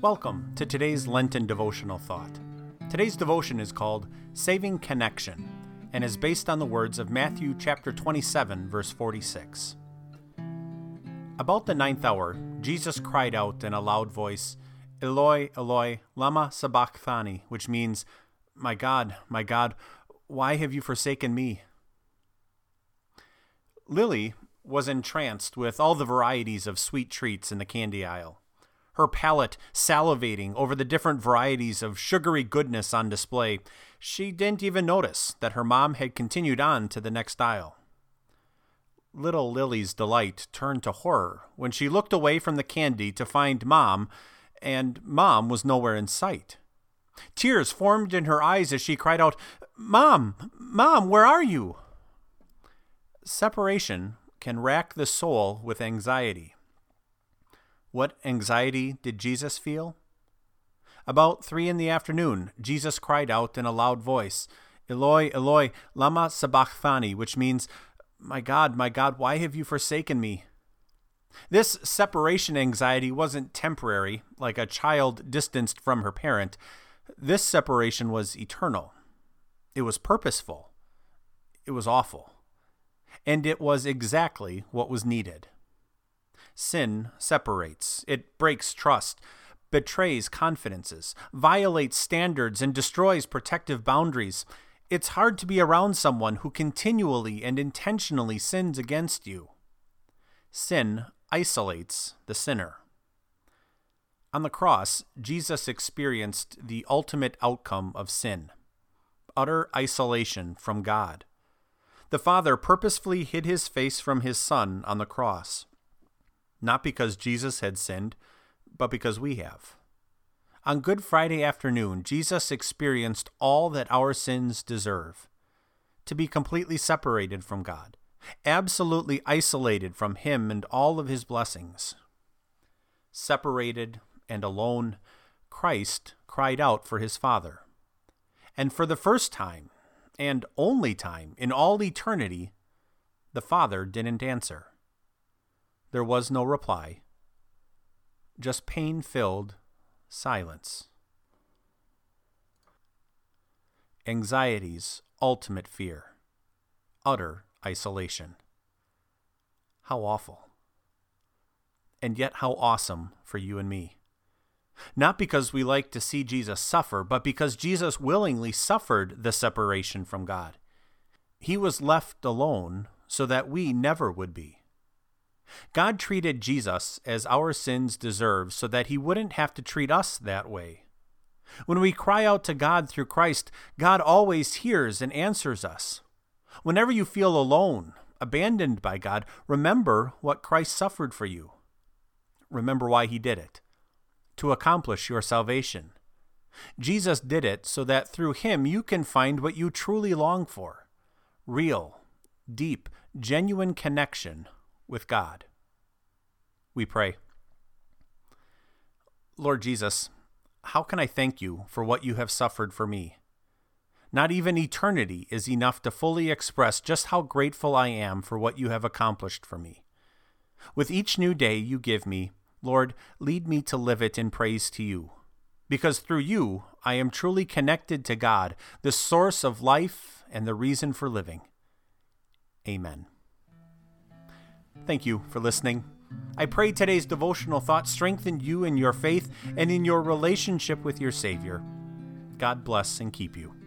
Welcome to today's Lenten devotional thought. Today's devotion is called Saving Connection and is based on the words of Matthew chapter 27 verse 46. About the ninth hour, Jesus cried out in a loud voice, Eloi, Eloi, lama sabachthani, which means, My God, my God, why have you forsaken me? Lily was entranced with all the varieties of sweet treats in the candy aisle her palate salivating over the different varieties of sugary goodness on display, she didn't even notice that her mom had continued on to the next aisle. Little Lily's delight turned to horror when she looked away from the candy to find Mom, and Mom was nowhere in sight. Tears formed in her eyes as she cried out, Mom! Mom, where are you? Separation can rack the soul with anxiety. What anxiety did Jesus feel? About three in the afternoon, Jesus cried out in a loud voice, Eloi, Eloi, lama sabachthani, which means, My God, my God, why have you forsaken me? This separation anxiety wasn't temporary, like a child distanced from her parent. This separation was eternal. It was purposeful. It was awful. And it was exactly what was needed. Sin separates, it breaks trust, betrays confidences, violates standards, and destroys protective boundaries. It's hard to be around someone who continually and intentionally sins against you. Sin isolates the sinner. On the cross, Jesus experienced the ultimate outcome of sin utter isolation from God. The Father purposefully hid his face from his Son on the cross not because Jesus had sinned, but because we have. On Good Friday afternoon, Jesus experienced all that our sins deserve to be completely separated from God, absolutely isolated from Him and all of His blessings. Separated and alone, Christ cried out for His Father. And for the first time, and only time in all eternity, the Father didn't answer. There was no reply, just pain filled silence. Anxiety's ultimate fear, utter isolation. How awful. And yet, how awesome for you and me. Not because we like to see Jesus suffer, but because Jesus willingly suffered the separation from God. He was left alone so that we never would be. God treated Jesus as our sins deserve so that he wouldn't have to treat us that way. When we cry out to God through Christ, God always hears and answers us. Whenever you feel alone, abandoned by God, remember what Christ suffered for you. Remember why he did it to accomplish your salvation. Jesus did it so that through him you can find what you truly long for real, deep, genuine connection with God. We pray. Lord Jesus, how can I thank you for what you have suffered for me? Not even eternity is enough to fully express just how grateful I am for what you have accomplished for me. With each new day you give me, Lord, lead me to live it in praise to you. Because through you, I am truly connected to God, the source of life and the reason for living. Amen. Thank you for listening. I pray today's devotional thought strengthened you in your faith and in your relationship with your Savior. God bless and keep you.